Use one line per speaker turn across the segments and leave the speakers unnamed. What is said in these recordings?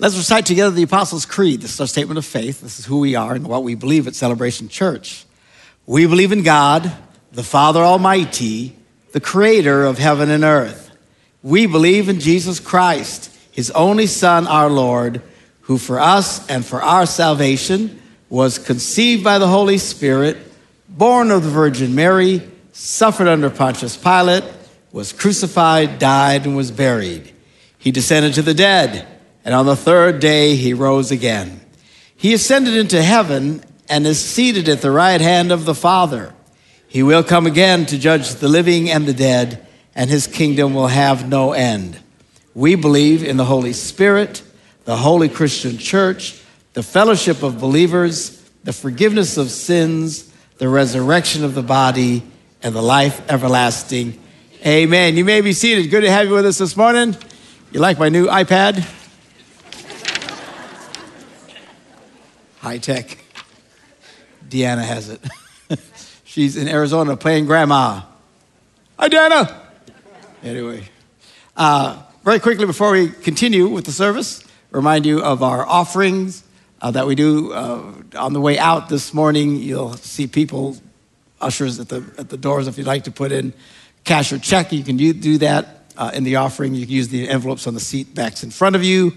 Let's recite together the Apostles' Creed. This is our statement of faith. This is who we are and what we believe at Celebration Church. We believe in God, the Father Almighty, the creator of heaven and earth. We believe in Jesus Christ, his only Son, our Lord, who for us and for our salvation was conceived by the Holy Spirit, born of the Virgin Mary suffered under Pontius Pilate, was crucified, died, and was buried. He descended to the dead, and on the third day he rose again. He ascended into heaven and is seated at the right hand of the Father. He will come again to judge the living and the dead, and his kingdom will have no end. We believe in the Holy Spirit, the holy Christian church, the fellowship of believers, the forgiveness of sins, the resurrection of the body, and the life everlasting. Amen. You may be seated. Good to have you with us this morning. You like my new iPad? High tech. Deanna has it. She's in Arizona playing grandma. Hi, Deanna. Anyway, uh, very quickly before we continue with the service, remind you of our offerings uh, that we do uh, on the way out this morning. You'll see people ushers at the, at the doors if you'd like to put in cash or check. You can do, do that uh, in the offering. You can use the envelopes on the seat backs in front of you.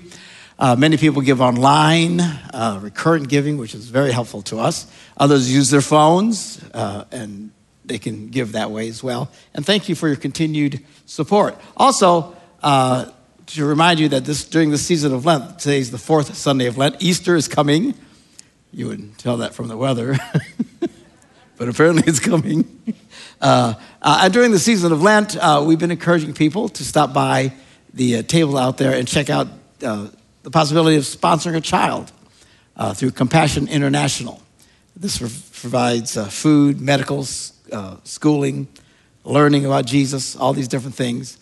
Uh, many people give online, uh, recurrent giving, which is very helpful to us. Others use their phones, uh, and they can give that way as well. And thank you for your continued support. Also, uh, to remind you that this during the season of Lent, today is the fourth Sunday of Lent. Easter is coming. You wouldn't tell that from the weather. but apparently it's coming. Uh, uh, during the season of Lent, we've been encouraging people to stop by the table out there and check out the possibility of sponsoring a child uh, through Compassion International. This provides food, medical, schooling, learning about Jesus, all these different things.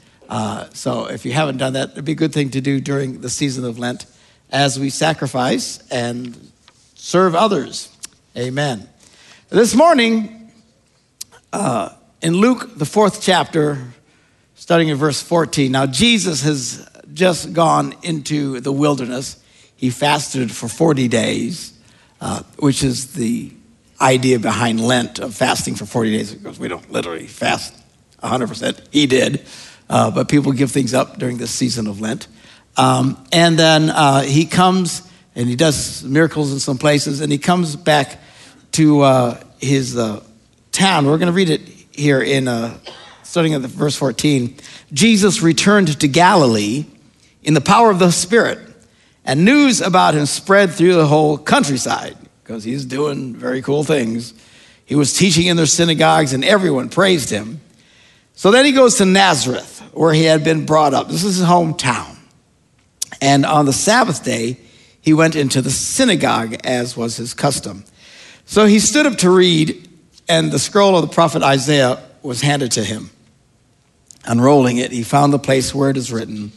so if you haven't done that, it'd be a good thing to do during the season of Lent as we sacrifice and serve others. Amen. This morning, uh, in Luke, the fourth chapter, starting in verse 14, now Jesus has just gone into the wilderness. He fasted for 40 days, uh, which is the idea behind Lent of fasting for 40 days, because we don't literally fast 100%. He did, uh, but people give things up during this season of Lent. Um, and then uh, he comes and he does miracles in some places, and he comes back to uh, his uh, town. We're going to read it here in uh, starting at the verse 14. Jesus returned to Galilee in the power of the Spirit, and news about him spread through the whole countryside because he's doing very cool things. He was teaching in their synagogues, and everyone praised him. So then he goes to Nazareth, where he had been brought up. This is his hometown. And on the Sabbath day, he went into the synagogue, as was his custom. So he stood up to read, and the scroll of the prophet Isaiah was handed to him. Unrolling it, he found the place where it is written,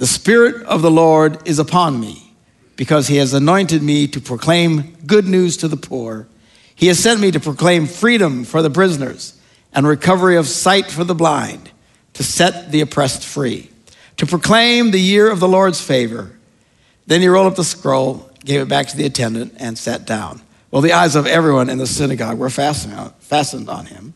The Spirit of the Lord is upon me, because he has anointed me to proclaim good news to the poor. He has sent me to proclaim freedom for the prisoners and recovery of sight for the blind, to set the oppressed free, to proclaim the year of the Lord's favor. Then he rolled up the scroll, gave it back to the attendant, and sat down. Well, the eyes of everyone in the synagogue were fastened on him.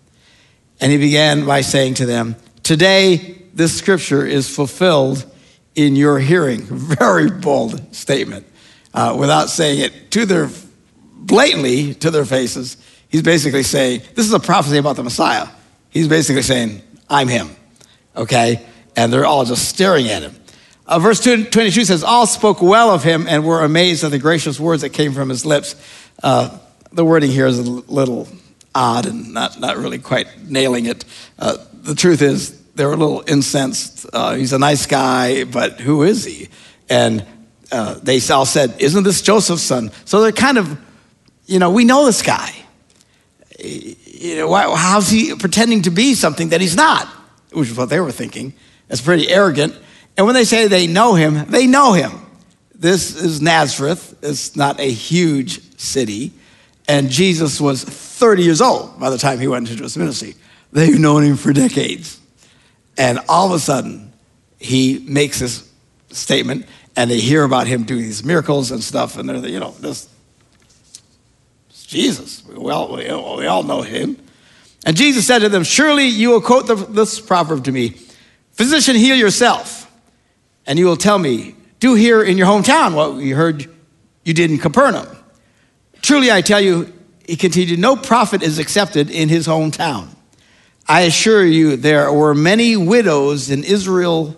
And he began by saying to them, Today, this scripture is fulfilled in your hearing. Very bold statement. Uh, without saying it to their blatantly to their faces, he's basically saying, This is a prophecy about the Messiah. He's basically saying, I'm him. okay? And they're all just staring at him. Uh, verse 22 says, All spoke well of him and were amazed at the gracious words that came from his lips. Uh, the wording here is a little odd and not, not really quite nailing it. Uh, the truth is, they were a little incensed. Uh, he's a nice guy, but who is he? And uh, they all said, Isn't this Joseph's son? So they're kind of, you know, we know this guy. You know, why, how's he pretending to be something that he's not? Which is what they were thinking. That's pretty arrogant. And when they say they know him, they know him. This is Nazareth. It's not a huge city. And Jesus was 30 years old by the time he went into his ministry. They've known him for decades. And all of a sudden, he makes this statement, and they hear about him doing these miracles and stuff, and they're, you know, this Jesus. We all, we all know him. And Jesus said to them, Surely you will quote the, this proverb to me Physician, heal yourself. And you will tell me, Do here in your hometown what we heard you did in Capernaum. Truly, I tell you, he continued, no prophet is accepted in his hometown. I assure you, there were many widows in Israel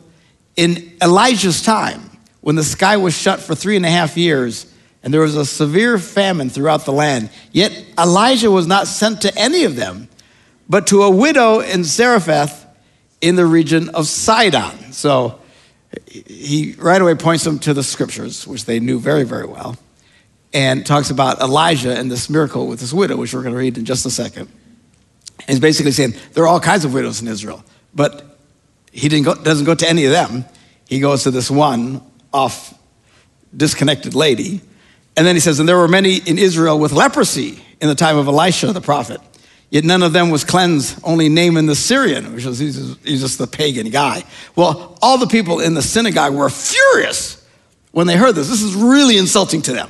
in Elijah's time when the sky was shut for three and a half years and there was a severe famine throughout the land. Yet Elijah was not sent to any of them, but to a widow in Zarephath in the region of Sidon. So he right away points them to the scriptures, which they knew very, very well and talks about Elijah and this miracle with this widow, which we're going to read in just a second. He's basically saying there are all kinds of widows in Israel, but he go, doesn't go to any of them. He goes to this one off disconnected lady. And then he says, And there were many in Israel with leprosy in the time of Elisha the prophet. Yet none of them was cleansed, only Naaman the Syrian, which was he's just the pagan guy. Well, all the people in the synagogue were furious when they heard this. This is really insulting to them.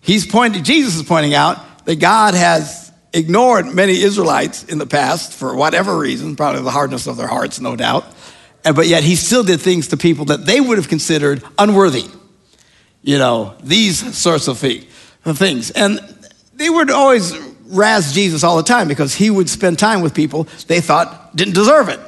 He's pointing, Jesus is pointing out that God has ignored many Israelites in the past for whatever reason, probably the hardness of their hearts, no doubt. And, but yet he still did things to people that they would have considered unworthy. You know, these sorts of things. And they would always razz Jesus all the time because he would spend time with people they thought didn't deserve it.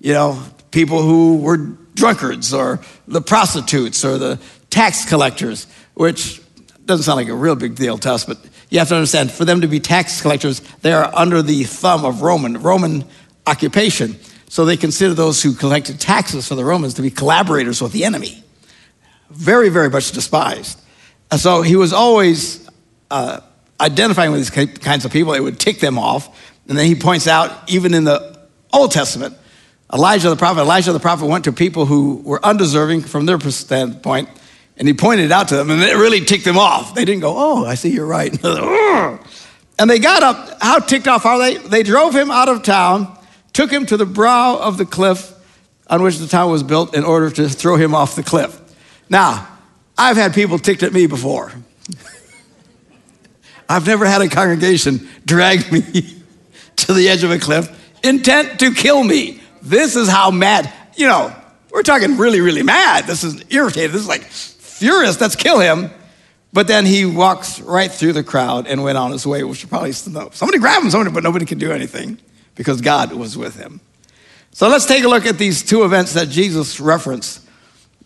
You know, people who were drunkards or the prostitutes or the tax collectors, which doesn't sound like a real big deal to us, but you have to understand for them to be tax collectors, they are under the thumb of Roman, Roman occupation. So they consider those who collected taxes for the Romans to be collaborators with the enemy. Very, very much despised. So he was always uh, identifying with these kinds of people. It would tick them off. And then he points out, even in the Old Testament, Elijah the prophet, Elijah the prophet went to people who were undeserving from their standpoint and he pointed it out to them, and it really ticked them off. They didn't go, Oh, I see you're right. and they got up. How ticked off are they? They drove him out of town, took him to the brow of the cliff on which the town was built in order to throw him off the cliff. Now, I've had people ticked at me before. I've never had a congregation drag me to the edge of a cliff intent to kill me. This is how mad, you know, we're talking really, really mad. This is irritated. This is like furious, let's kill him. But then he walks right through the crowd and went on his way, which probably somebody grabbed him, somebody, but nobody could do anything because God was with him. So let's take a look at these two events that Jesus referenced.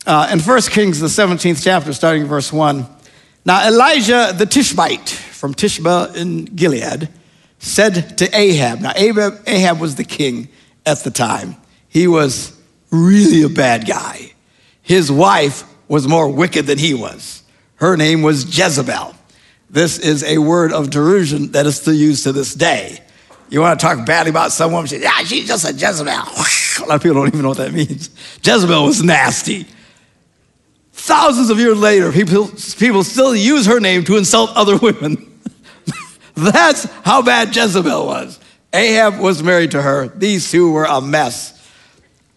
Uh, in 1 Kings, the 17th chapter, starting verse 1. Now, Elijah the Tishbite from Tishba in Gilead said to Ahab, now Ahab, Ahab was the king at the time. He was really a bad guy. His wife was more wicked than he was. Her name was Jezebel. This is a word of derision that is still used to this day. You want to talk badly about someone? Say, yeah, she's just a Jezebel. A lot of people don't even know what that means. Jezebel was nasty. Thousands of years later, people, people still use her name to insult other women. That's how bad Jezebel was. Ahab was married to her. These two were a mess.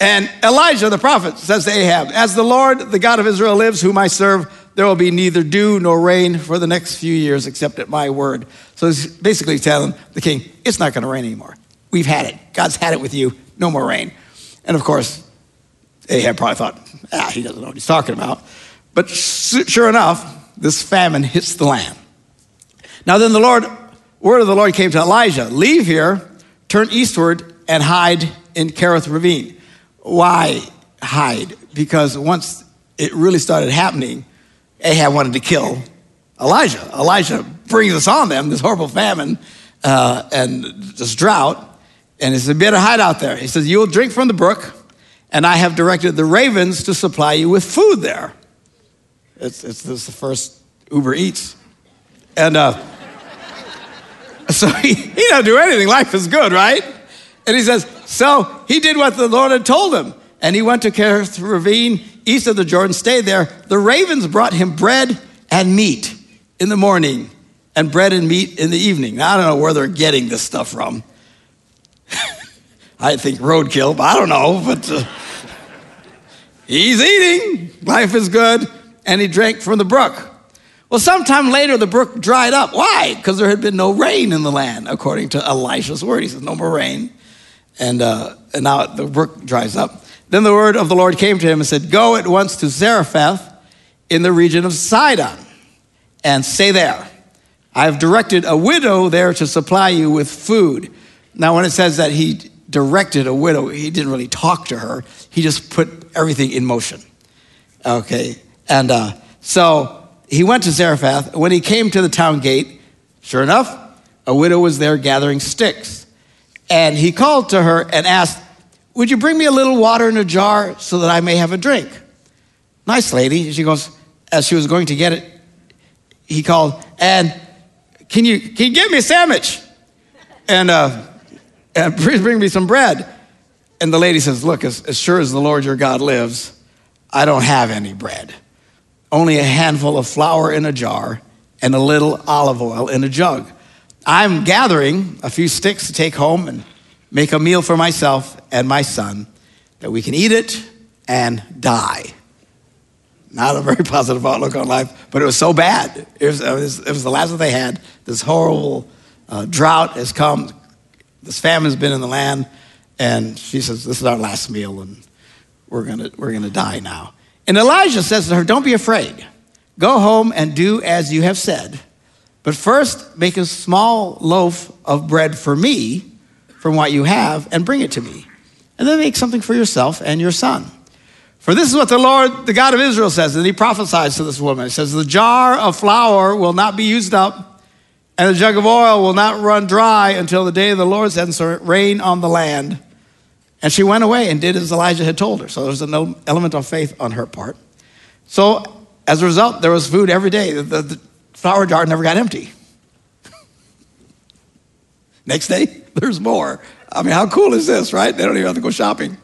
And Elijah the prophet says to Ahab, As the Lord, the God of Israel, lives, whom I serve, there will be neither dew nor rain for the next few years except at my word. So he's basically telling the king, It's not going to rain anymore. We've had it. God's had it with you. No more rain. And of course, Ahab probably thought, Ah, he doesn't know what he's talking about. But sure enough, this famine hits the land. Now then the Lord, word of the Lord came to Elijah, Leave here, turn eastward, and hide in Kerith Ravine Why hide? Because once it really started happening, Ahab wanted to kill Elijah. Elijah brings us on them, this horrible famine uh, and this drought. And he said, better hide out there. He says, You'll drink from the brook, and I have directed the ravens to supply you with food there. It's, it's, it's the first Uber Eats. And uh, so he, he doesn't do anything. Life is good, right? And he says, So he did what the Lord had told him. And he went to Kerith Ravine, east of the Jordan, stayed there. The ravens brought him bread and meat in the morning and bread and meat in the evening. Now, I don't know where they're getting this stuff from. I think roadkill, but I don't know. But uh, he's eating. Life is good. And he drank from the brook. Well, sometime later, the brook dried up. Why? Because there had been no rain in the land, according to Elisha's word. He says, No more rain. And, uh, and now the brook dries up. Then the word of the Lord came to him and said, Go at once to Zarephath in the region of Sidon and stay there. I have directed a widow there to supply you with food. Now, when it says that he directed a widow, he didn't really talk to her, he just put everything in motion. Okay. And uh, so he went to Zarephath. When he came to the town gate, sure enough, a widow was there gathering sticks. And he called to her and asked, Would you bring me a little water in a jar so that I may have a drink? Nice lady. She goes, as she was going to get it, he called, and can you, can you get me a sandwich? And, uh, and please bring me some bread. And the lady says, Look, as, as sure as the Lord your God lives, I don't have any bread. Only a handful of flour in a jar and a little olive oil in a jug. I'm gathering a few sticks to take home and make a meal for myself and my son that we can eat it and die. Not a very positive outlook on life, but it was so bad. It was, it was, it was the last that they had. This horrible uh, drought has come. This famine's been in the land. And she says, This is our last meal, and we're going we're gonna die now. And Elijah says to her, Don't be afraid. Go home and do as you have said. But first, make a small loaf of bread for me from what you have and bring it to me. And then make something for yourself and your son. For this is what the Lord, the God of Israel, says. And he prophesies to this woman. He says, The jar of flour will not be used up, and the jug of oil will not run dry until the day of the Lord sends rain on the land. And she went away and did as Elijah had told her. So there was an element of faith on her part. So as a result, there was food every day. The, the, flour jar never got empty. Next day, there's more. I mean, how cool is this, right? They don't even have to go shopping.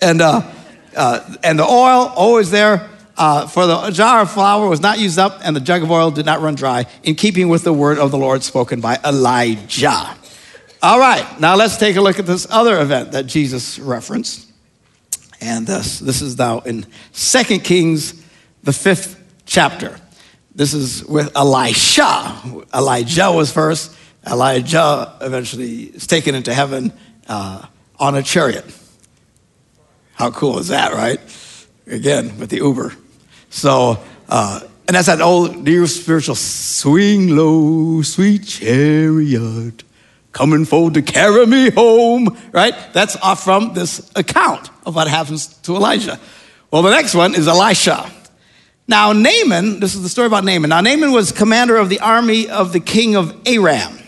And, uh, uh, and the oil always there. Uh, for the jar of flour was not used up, and the jug of oil did not run dry, in keeping with the word of the Lord spoken by Elijah. All right, now let's take a look at this other event that Jesus referenced. And this, this is now in 2 Kings, the fifth chapter. This is with Elisha. Elijah was first. Elijah eventually is taken into heaven uh, on a chariot. How cool is that, right? Again, with the Uber. So, uh, and that's that old new spiritual swing low, sweet chariot, coming forward to carry me home, right? That's off from this account of what happens to Elijah. Well, the next one is Elisha. Now, Naaman, this is the story about Naaman. Now, Naaman was commander of the army of the king of Aram.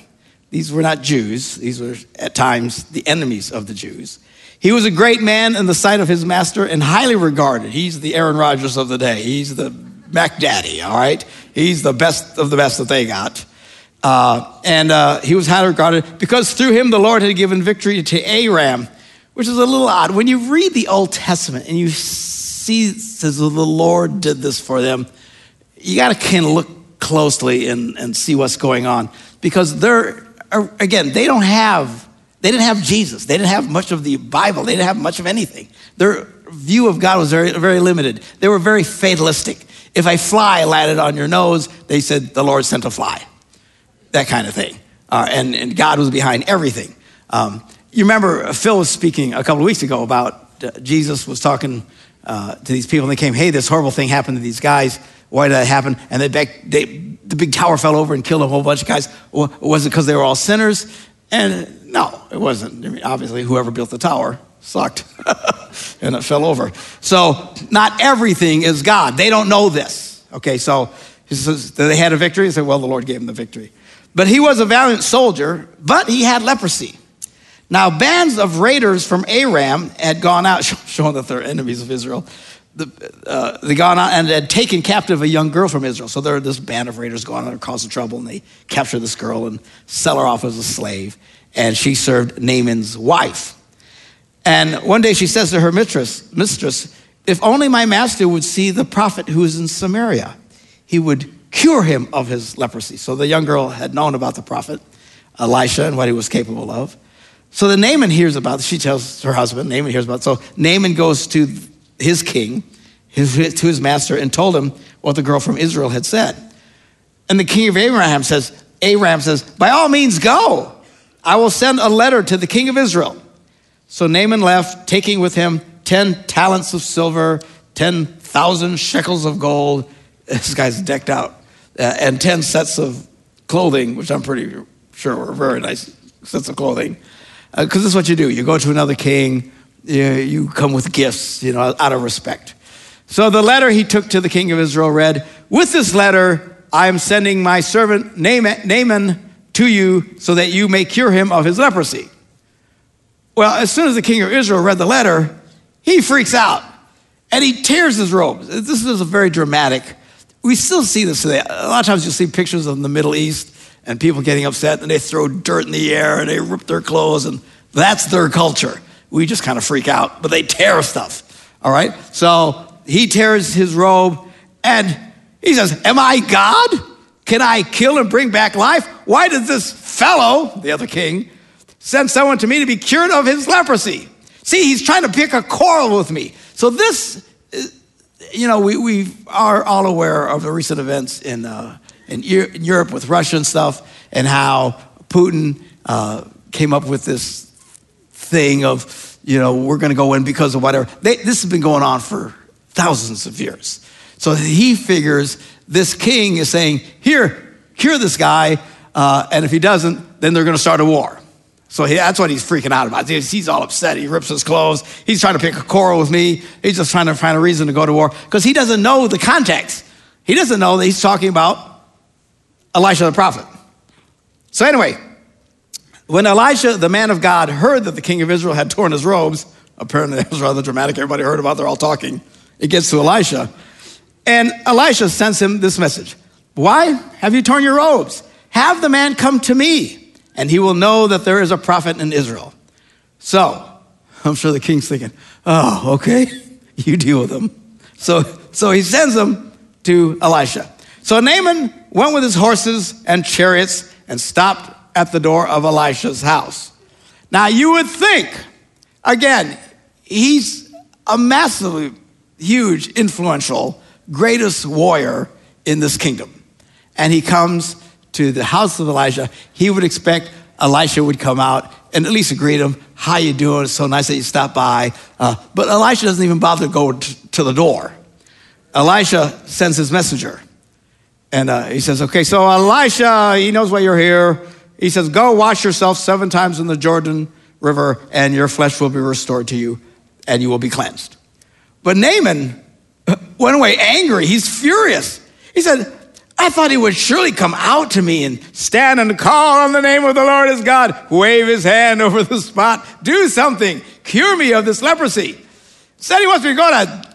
These were not Jews, these were at times the enemies of the Jews. He was a great man in the sight of his master and highly regarded. He's the Aaron Rodgers of the day. He's the Mac Daddy, all right? He's the best of the best that they got. Uh, and uh, he was highly regarded because through him the Lord had given victory to Aram, which is a little odd. When you read the Old Testament and you see says the Lord did this for them, you got to kind of look closely and, and see what's going on because they're again they don't have they didn't have Jesus. They didn't have much of the Bible. They didn't have much of anything. Their view of God was very, very limited. They were very fatalistic. If a fly landed on your nose, they said the Lord sent a fly. That kind of thing. Uh, and, and God was behind everything. Um, you remember Phil was speaking a couple of weeks ago about uh, Jesus was talking uh, to these people, and they came, hey, this horrible thing happened to these guys. Why did that happen? And they, they, the big tower fell over and killed a whole bunch of guys. Was it because they were all sinners? And no, it wasn't. I mean, obviously, whoever built the tower sucked. and it fell over. So, not everything is God. They don't know this. Okay, so he says, they had a victory. He said, well, the Lord gave him the victory. But he was a valiant soldier, but he had leprosy. Now, bands of raiders from Aram had gone out, showing that they're enemies of Israel. The, uh, they gone out and had taken captive a young girl from Israel. So there this band of raiders going out and causing trouble, and they capture this girl and sell her off as a slave. And she served Naaman's wife. And one day she says to her mistress, mistress, if only my master would see the prophet who is in Samaria, he would cure him of his leprosy. So the young girl had known about the prophet, Elisha, and what he was capable of. So the Naaman hears about it. She tells her husband, Naaman hears about it. So Naaman goes to his king, his, to his master, and told him what the girl from Israel had said. And the king of Abraham says, Abraham says, by all means go. I will send a letter to the king of Israel. So Naaman left, taking with him 10 talents of silver, 10,000 shekels of gold. This guy's decked out. Uh, and 10 sets of clothing, which I'm pretty sure were very nice sets of clothing. Because uh, this is what you do you go to another king, you, you come with gifts, you know, out of respect. So the letter he took to the king of Israel read, With this letter, I am sending my servant Naaman to you so that you may cure him of his leprosy. Well, as soon as the king of Israel read the letter, he freaks out and he tears his robes. This is a very dramatic. We still see this today. A lot of times you'll see pictures of the Middle East and people getting upset and they throw dirt in the air and they rip their clothes and that's their culture. We just kind of freak out, but they tear stuff. All right? So he tears his robe and he says, Am I God? Can I kill and bring back life? Why does this fellow, the other king, send someone to me to be cured of his leprosy? See, he's trying to pick a quarrel with me. So this, you know, we, we are all aware of the recent events in, uh, in, in Europe with Russia and stuff, and how Putin uh, came up with this thing of, you know, we're going to go in because of whatever. They, this has been going on for thousands of years. So he figures this king is saying, here, cure this guy, uh, and if he doesn't, then they're going to start a war. So he, that's what he's freaking out about. He's, he's, all upset. He rips his clothes. He's trying to pick a quarrel with me. He's just trying to find a reason to go to war because he doesn't know the context. He doesn't know that he's talking about Elisha the prophet. So, anyway, when Elisha, the man of God, heard that the king of Israel had torn his robes, apparently that was rather dramatic. Everybody heard about it. They're all talking. It gets to Elisha. And Elisha sends him this message Why have you torn your robes? Have the man come to me, and he will know that there is a prophet in Israel. So, I'm sure the king's thinking, Oh, okay, you deal with him. So, so he sends him to Elisha. So Naaman went with his horses and chariots and stopped at the door of Elisha's house. Now, you would think, again, he's a massively huge, influential, greatest warrior in this kingdom. And he comes to the house of Elisha. He would expect Elisha would come out and at least greet him. How you doing? It's so nice that you stopped by. Uh, but Elisha doesn't even bother to go t- to the door. Elisha sends his messenger. And uh, he says, okay, so Elisha, he knows why you're here. He says, Go wash yourself seven times in the Jordan River, and your flesh will be restored to you, and you will be cleansed. But Naaman went away angry. He's furious. He said, I thought he would surely come out to me and stand and call on the name of the Lord his God, wave his hand over the spot, do something, cure me of this leprosy. Said he wants me to go to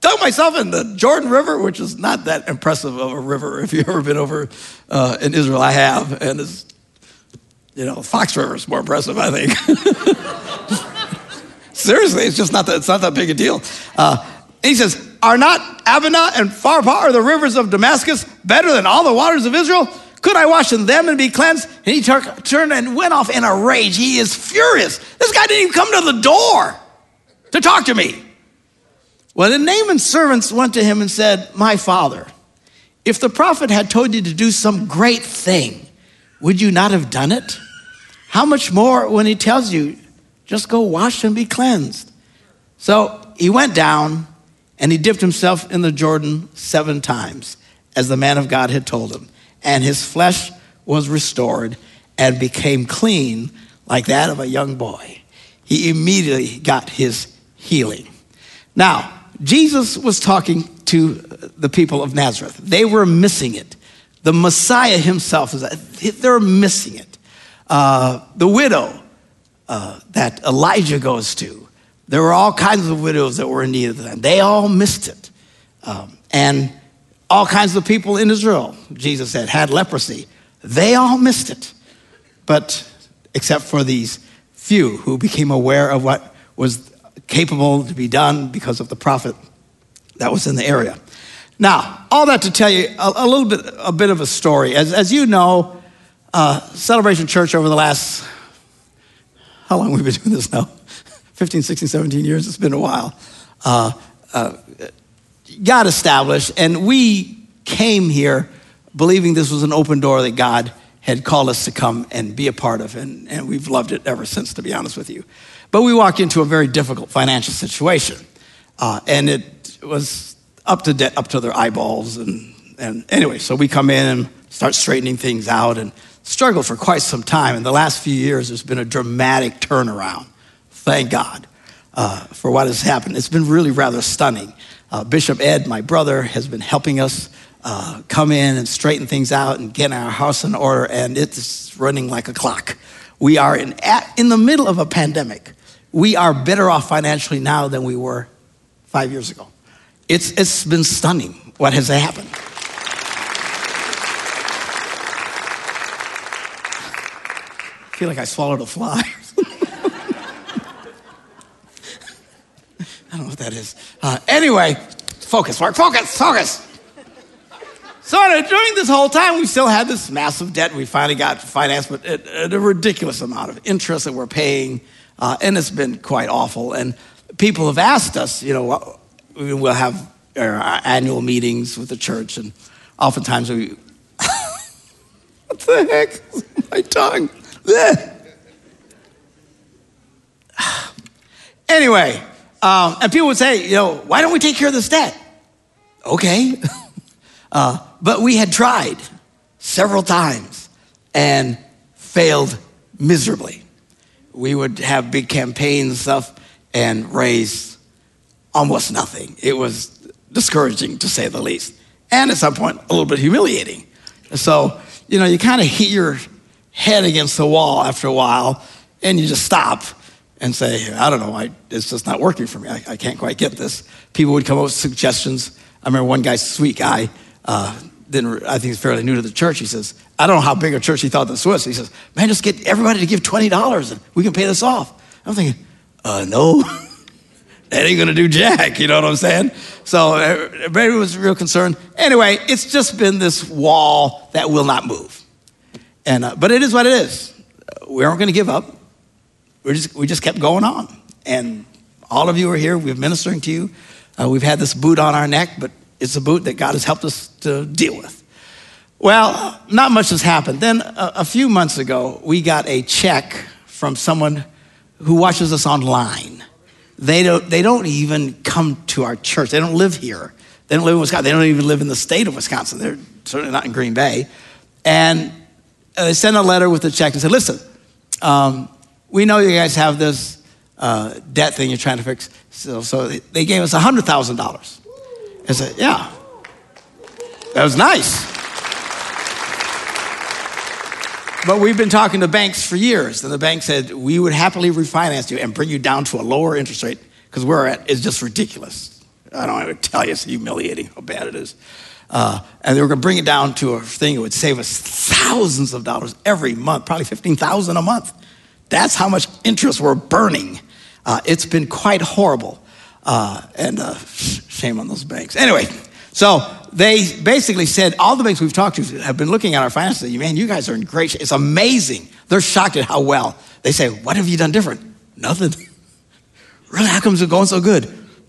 dunk myself in the Jordan River, which is not that impressive of a river. If you've ever been over uh, in Israel, I have, and it's you know, Fox River is more impressive, I think. Seriously, it's just not that, it's not that big a deal. Uh, he says, Are not Abana and Pharpar, the rivers of Damascus, better than all the waters of Israel? Could I wash in them and be cleansed? And he tur- turned and went off in a rage. He is furious. This guy didn't even come to the door to talk to me. Well, the Naaman's servants went to him and said, My father, if the prophet had told you to do some great thing, would you not have done it? How much more when he tells you, just go wash and be cleansed? So he went down and he dipped himself in the Jordan seven times, as the man of God had told him. And his flesh was restored and became clean like that of a young boy. He immediately got his healing. Now, Jesus was talking to the people of Nazareth. They were missing it. The Messiah himself is they're missing it. Uh, the widow uh, that Elijah goes to, there were all kinds of widows that were in need of that. They all missed it. Um, and all kinds of people in Israel, Jesus said, had leprosy. They all missed it. But except for these few who became aware of what was capable to be done because of the prophet that was in the area. Now, all that to tell you a, a little bit, a bit of a story. As, as you know, uh, Celebration Church over the last, how long we've we been doing this now? 15, 16, 17 years, it's been a while. Uh, uh, got established, and we came here believing this was an open door that God had called us to come and be a part of, and, and we've loved it ever since, to be honest with you. But we walked into a very difficult financial situation, uh, and it was up to debt, up to their eyeballs, and, and anyway, so we come in and start straightening things out, and struggle for quite some time. In the last few years, there's been a dramatic turnaround. Thank God uh, for what has happened. It's been really rather stunning. Uh, Bishop Ed, my brother, has been helping us uh, come in and straighten things out and get our house in order, and it's running like a clock. We are in, at, in the middle of a pandemic. We are better off financially now than we were five years ago. It's, it's been stunning what has happened. I feel like I swallowed a fly. I don't know what that is. Uh, anyway, focus, Mark, focus, focus. So during this whole time, we still had this massive debt. We finally got financed, but at a ridiculous amount of interest that we're paying, uh, and it's been quite awful. And people have asked us, you know, we'll have our annual meetings with the church, and oftentimes we, what the heck, my tongue. anyway, um, and people would say, you know, why don't we take care of this debt? Okay. uh, but we had tried several times and failed miserably. We would have big campaigns and stuff and raise almost nothing. It was discouraging to say the least. And at some point, a little bit humiliating. So, you know, you kind of hit your head against the wall after a while and you just stop and say, I don't know, I, it's just not working for me. I, I, can't quite get this. People would come up with suggestions. I remember one guy, sweet guy, uh, didn't, I think he's fairly new to the church. He says, I don't know how big a church he thought this was. He says, man, just get everybody to give $20 and we can pay this off. I'm thinking, uh, no, that ain't gonna do jack, you know what I'm saying? So everybody was real concerned. Anyway, it's just been this wall that will not move. And, uh, but it is what it is. We aren't gonna give up we just, we just kept going on. And all of you are here. We're ministering to you. Uh, we've had this boot on our neck, but it's a boot that God has helped us to deal with. Well, not much has happened. Then a, a few months ago, we got a check from someone who watches us online. They don't, they don't even come to our church. They don't live here. They don't live in Wisconsin. They don't even live in the state of Wisconsin. They're certainly not in Green Bay. And they sent a letter with a check and said, listen, um, we know you guys have this uh, debt thing you're trying to fix. So, so they gave us $100,000. I said, yeah, that was nice. But we've been talking to banks for years, and the bank said we would happily refinance you and bring you down to a lower interest rate because where at is just ridiculous. I don't even tell you, it's humiliating how bad it is. Uh, and they were going to bring it down to a thing that would save us thousands of dollars every month, probably 15000 a month. That's how much interest we're burning. Uh, it's been quite horrible. Uh, and uh, shame on those banks. Anyway, so they basically said all the banks we've talked to have been looking at our finances. Man, you guys are in great shape. It's amazing. They're shocked at how well. They say, What have you done different? Nothing. really? How come it's going so good?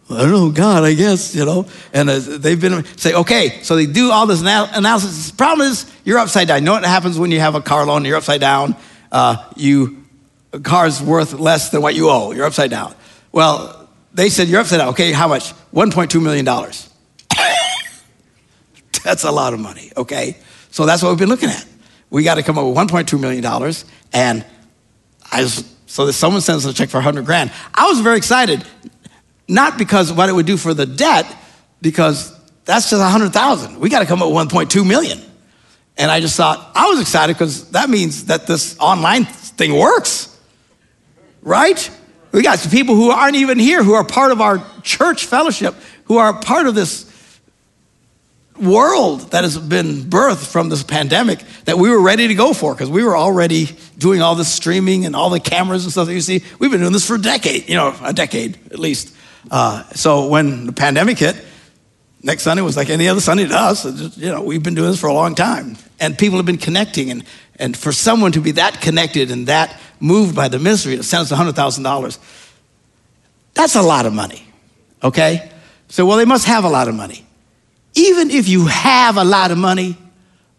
I don't know, God, I guess, you know. And uh, they've been say, okay, so they do all this analysis. The problem is you're upside down. You know what happens when you have a car loan? You're upside down. Uh, you a car's worth less than what you owe. You're upside down. Well, they said, You're upside down. Okay, how much? $1.2 million. that's a lot of money, okay? So that's what we've been looking at. We got to come up with $1.2 million. And I was, so that someone sends us a check for 100 grand. I was very excited. not because what it would do for the debt, because that's just 100,000. We got to come up with 1.2 million. And I just thought, I was excited because that means that this online thing works, right? We got some people who aren't even here, who are part of our church fellowship, who are part of this world that has been birthed from this pandemic that we were ready to go for because we were already doing all this streaming and all the cameras and stuff that you see. We've been doing this for a decade, you know, a decade at least. Uh, so when the pandemic hit, next Sunday was like any other Sunday to us. Just, you know, we've been doing this for a long time. And people have been connecting. And, and for someone to be that connected and that moved by the ministry send us $100,000, that's a lot of money, okay? So, well, they must have a lot of money. Even if you have a lot of money,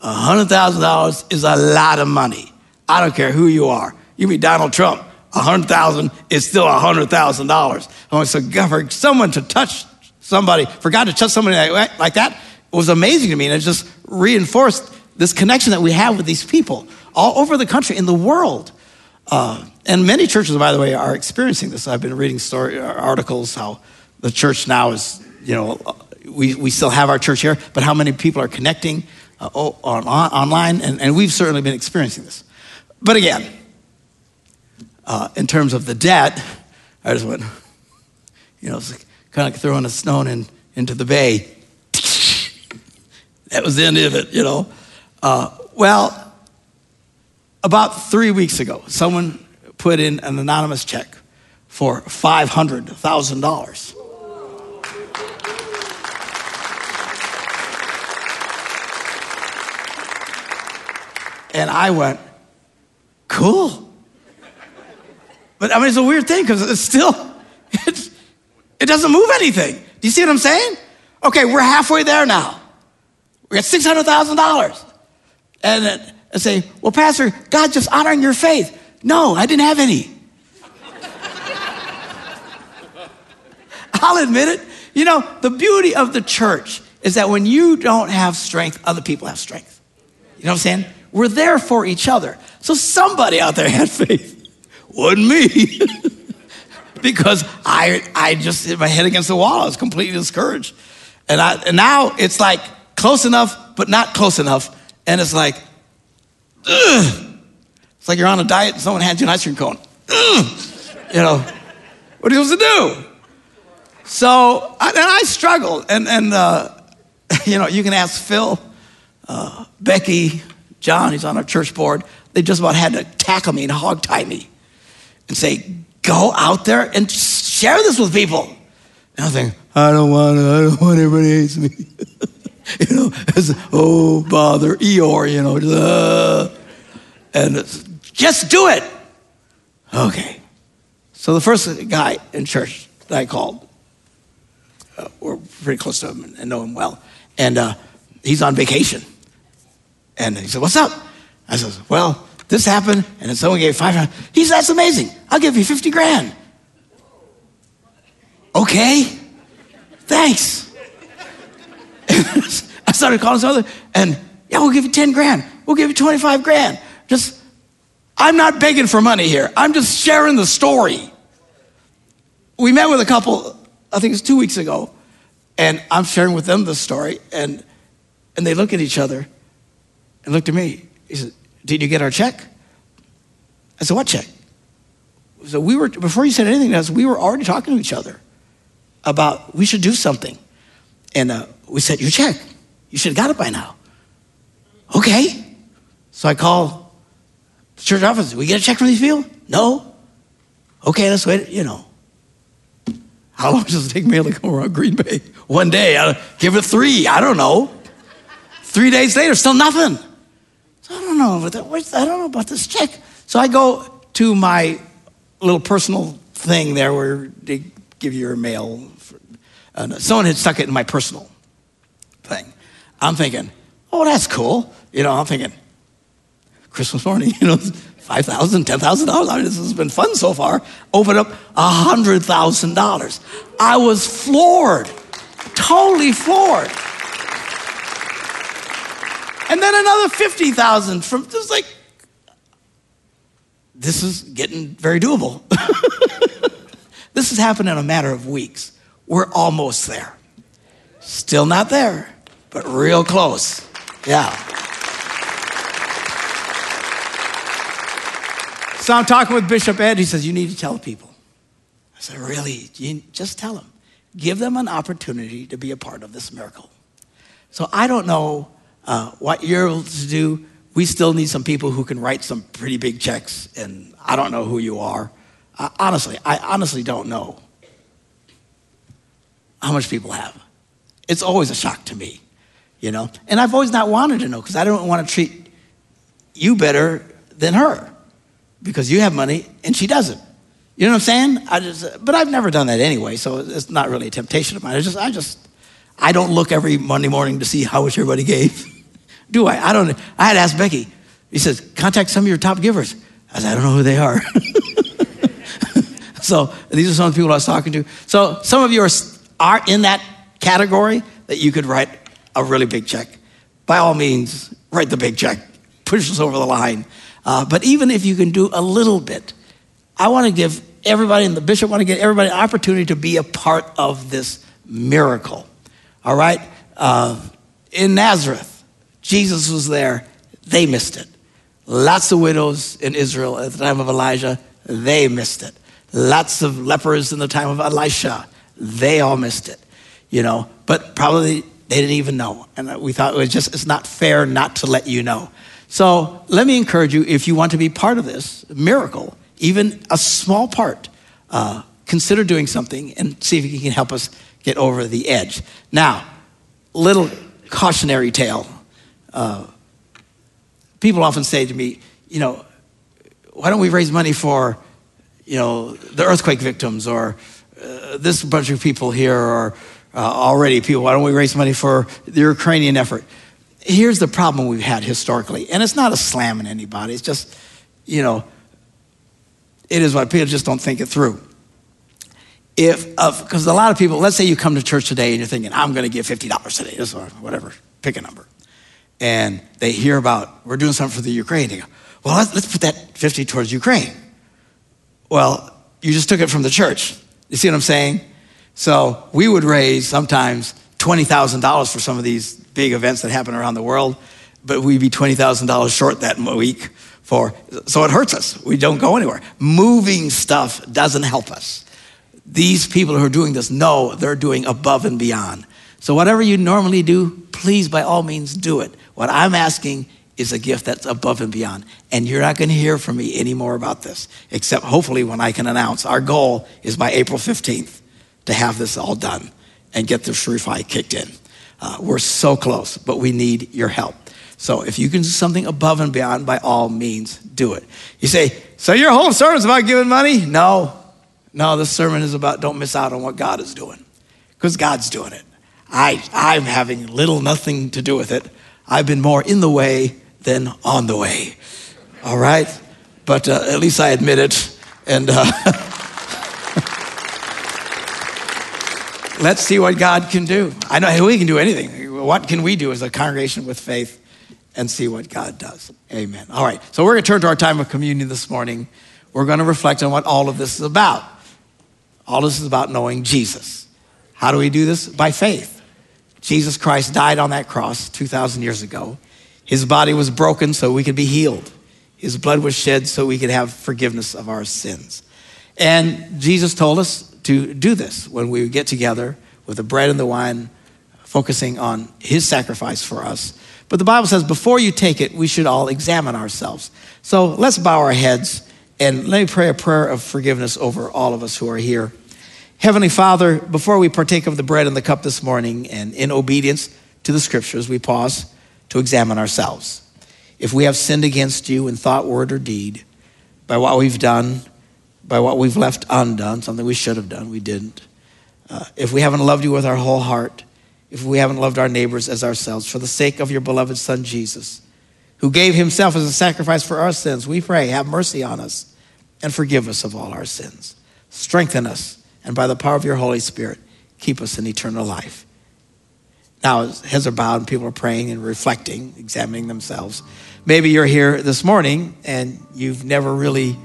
$100,000 is a lot of money. I don't care who you are. You be Donald Trump, 100,000 is still $100,000. So for someone to touch somebody, for God to touch somebody like that was amazing to me. And it just reinforced this connection that we have with these people all over the country, in the world. Uh, and many churches, by the way, are experiencing this. I've been reading story, articles how the church now is, you know, we, we still have our church here, but how many people are connecting uh, on, on, online, and, and we've certainly been experiencing this. But again, uh, in terms of the debt, I just went, you know, it's like kind of like throwing a stone in, into the bay. that was the end of it, you know. Uh, well, about three weeks ago, someone put in an anonymous check for $500,000. And I went, cool. But I mean, it's a weird thing because it's still, it's, it doesn't move anything. Do you see what I'm saying? Okay, we're halfway there now. We got $600,000. And I say, well, Pastor, God just honoring your faith. No, I didn't have any. I'll admit it. You know, the beauty of the church is that when you don't have strength, other people have strength. You know what I'm saying? We're there for each other. So somebody out there had faith. Wasn't me. because I, I just hit my head against the wall. I was completely discouraged. And, I, and now it's like close enough, but not close enough. And it's like, ugh. It's like you're on a diet and someone hands you an ice cream cone. Ugh. You know, what are you supposed to do? So, and I struggled. And, and uh, you know, you can ask Phil, uh, Becky, John, he's on our church board, they just about had to tackle me and hog tie me and say, go out there and share this with people. And I think, I don't want to, I don't want everybody hates me. you know, it's, oh, bother, Eeyore, you know, uh, and just do it. Okay. So the first guy in church that I called, uh, we're pretty close to him and know him well, and uh, he's on vacation. And he said, What's up? I said, Well, this happened, and someone gave 500. He said, That's amazing. I'll give you 50 grand. Okay, thanks. I started calling some other, and yeah, we'll give you 10 grand. We'll give you 25 grand. Just, I'm not begging for money here. I'm just sharing the story. We met with a couple, I think it was two weeks ago, and I'm sharing with them the story, and, and they look at each other and looked at me. He said, Did you get our check? I said, What check? So we were, before you said anything to us, we were already talking to each other about we should do something. And uh, we said, Your check. You should have got it by now. Okay. So I call the church office. We get a check from these people? No. Okay, let's wait. You know. How long does it take mail to come around Green Bay? One day. I'll give it three. I don't know. Three days later, still nothing. So I don't know. I don't know about this check. So I go to my little personal thing there where they give you your mail. Someone had stuck it in my personal thing. I'm thinking, oh, that's cool. You know, I'm thinking, Christmas morning, you know, $5,000, $10,000. I mean, this has been fun so far. Open up $100,000. I was floored, totally floored and then another 50,000 from just like, this is getting very doable. this has happened in a matter of weeks. We're almost there. Still not there, but real close. Yeah. So I'm talking with Bishop Ed. He says, You need to tell people. I said, Really? You just tell them. Give them an opportunity to be a part of this miracle. So I don't know uh, what you're able to do. We still need some people who can write some pretty big checks, and I don't know who you are. Honestly, I honestly don't know how much people have. It's always a shock to me, you know? And I've always not wanted to know because I don't want to treat you better than her because you have money and she doesn't. You know what I'm saying? I just, but I've never done that anyway, so it's not really a temptation of mine. I just, I just, I don't look every Monday morning to see how much everybody gave. Do I? I don't. I had to ask Becky. He says, contact some of your top givers. I said, I don't know who they are. so these are some of the people I was talking to. So some of you are, are in that category that you could write a really big check. By all means, write the big check. Push us over the line. Uh, but even if you can do a little bit, I want to give everybody, and the bishop want to give everybody an opportunity to be a part of this miracle. All right? Uh, in Nazareth, Jesus was there. They missed it. Lots of widows in Israel at the time of Elijah, they missed it. Lots of lepers in the time of Elisha, they all missed it. You know, but probably they didn't even know. And we thought it was just, it's not fair not to let you know. So let me encourage you if you want to be part of this miracle, even a small part, uh, consider doing something and see if you can help us get over the edge. Now, little cautionary tale. Uh, people often say to me, you know, why don't we raise money for, you know, the earthquake victims or uh, this bunch of people here are uh, already people, why don't we raise money for the Ukrainian effort? Here's the problem we've had historically, and it's not a slam on anybody, it's just, you know, it is what people just don't think it through. If, because a lot of people, let's say you come to church today and you're thinking, I'm going to give $50 today, or whatever, pick a number and they hear about we're doing something for the Ukraine. They go, well, let's, let's put that 50 towards Ukraine. Well, you just took it from the church. You see what I'm saying? So we would raise sometimes $20,000 for some of these big events that happen around the world, but we'd be $20,000 short that week for, so it hurts us. We don't go anywhere. Moving stuff doesn't help us. These people who are doing this know they're doing above and beyond. So whatever you normally do, please by all means do it. What I'm asking is a gift that's above and beyond. And you're not going to hear from me anymore about this, except hopefully when I can announce our goal is by April 15th to have this all done and get the Sharifi kicked in. Uh, we're so close, but we need your help. So if you can do something above and beyond, by all means, do it. You say, so your whole sermon's about giving money? No, no, this sermon is about don't miss out on what God is doing because God's doing it. I, I'm having little, nothing to do with it. I've been more in the way than on the way. All right? But uh, at least I admit it. And uh, let's see what God can do. I know we can do anything. What can we do as a congregation with faith and see what God does? Amen. All right. So we're going to turn to our time of communion this morning. We're going to reflect on what all of this is about. All this is about knowing Jesus. How do we do this? By faith. Jesus Christ died on that cross 2,000 years ago. His body was broken so we could be healed. His blood was shed so we could have forgiveness of our sins. And Jesus told us to do this when we get together with the bread and the wine, focusing on his sacrifice for us. But the Bible says before you take it, we should all examine ourselves. So let's bow our heads and let me pray a prayer of forgiveness over all of us who are here. Heavenly Father, before we partake of the bread and the cup this morning, and in obedience to the scriptures, we pause to examine ourselves. If we have sinned against you in thought, word, or deed, by what we've done, by what we've left undone, something we should have done, we didn't. Uh, if we haven't loved you with our whole heart, if we haven't loved our neighbors as ourselves, for the sake of your beloved Son Jesus, who gave himself as a sacrifice for our sins, we pray, have mercy on us and forgive us of all our sins. Strengthen us and by the power of your Holy Spirit, keep us in eternal life. Now, heads are bowed and people are praying and reflecting, examining themselves, maybe you're here this morning and you've never really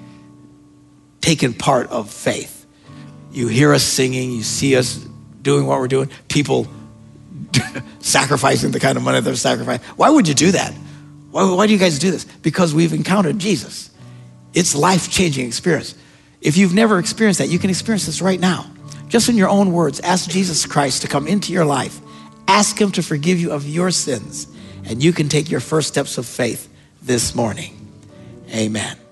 taken part of faith. You hear us singing, you see us doing what we're doing, people sacrificing the kind of money they're sacrificing. Why would you do that? Why, why do you guys do this? Because we've encountered Jesus. It's life changing experience. If you've never experienced that, you can experience this right now. Just in your own words, ask Jesus Christ to come into your life. Ask Him to forgive you of your sins, and you can take your first steps of faith this morning. Amen.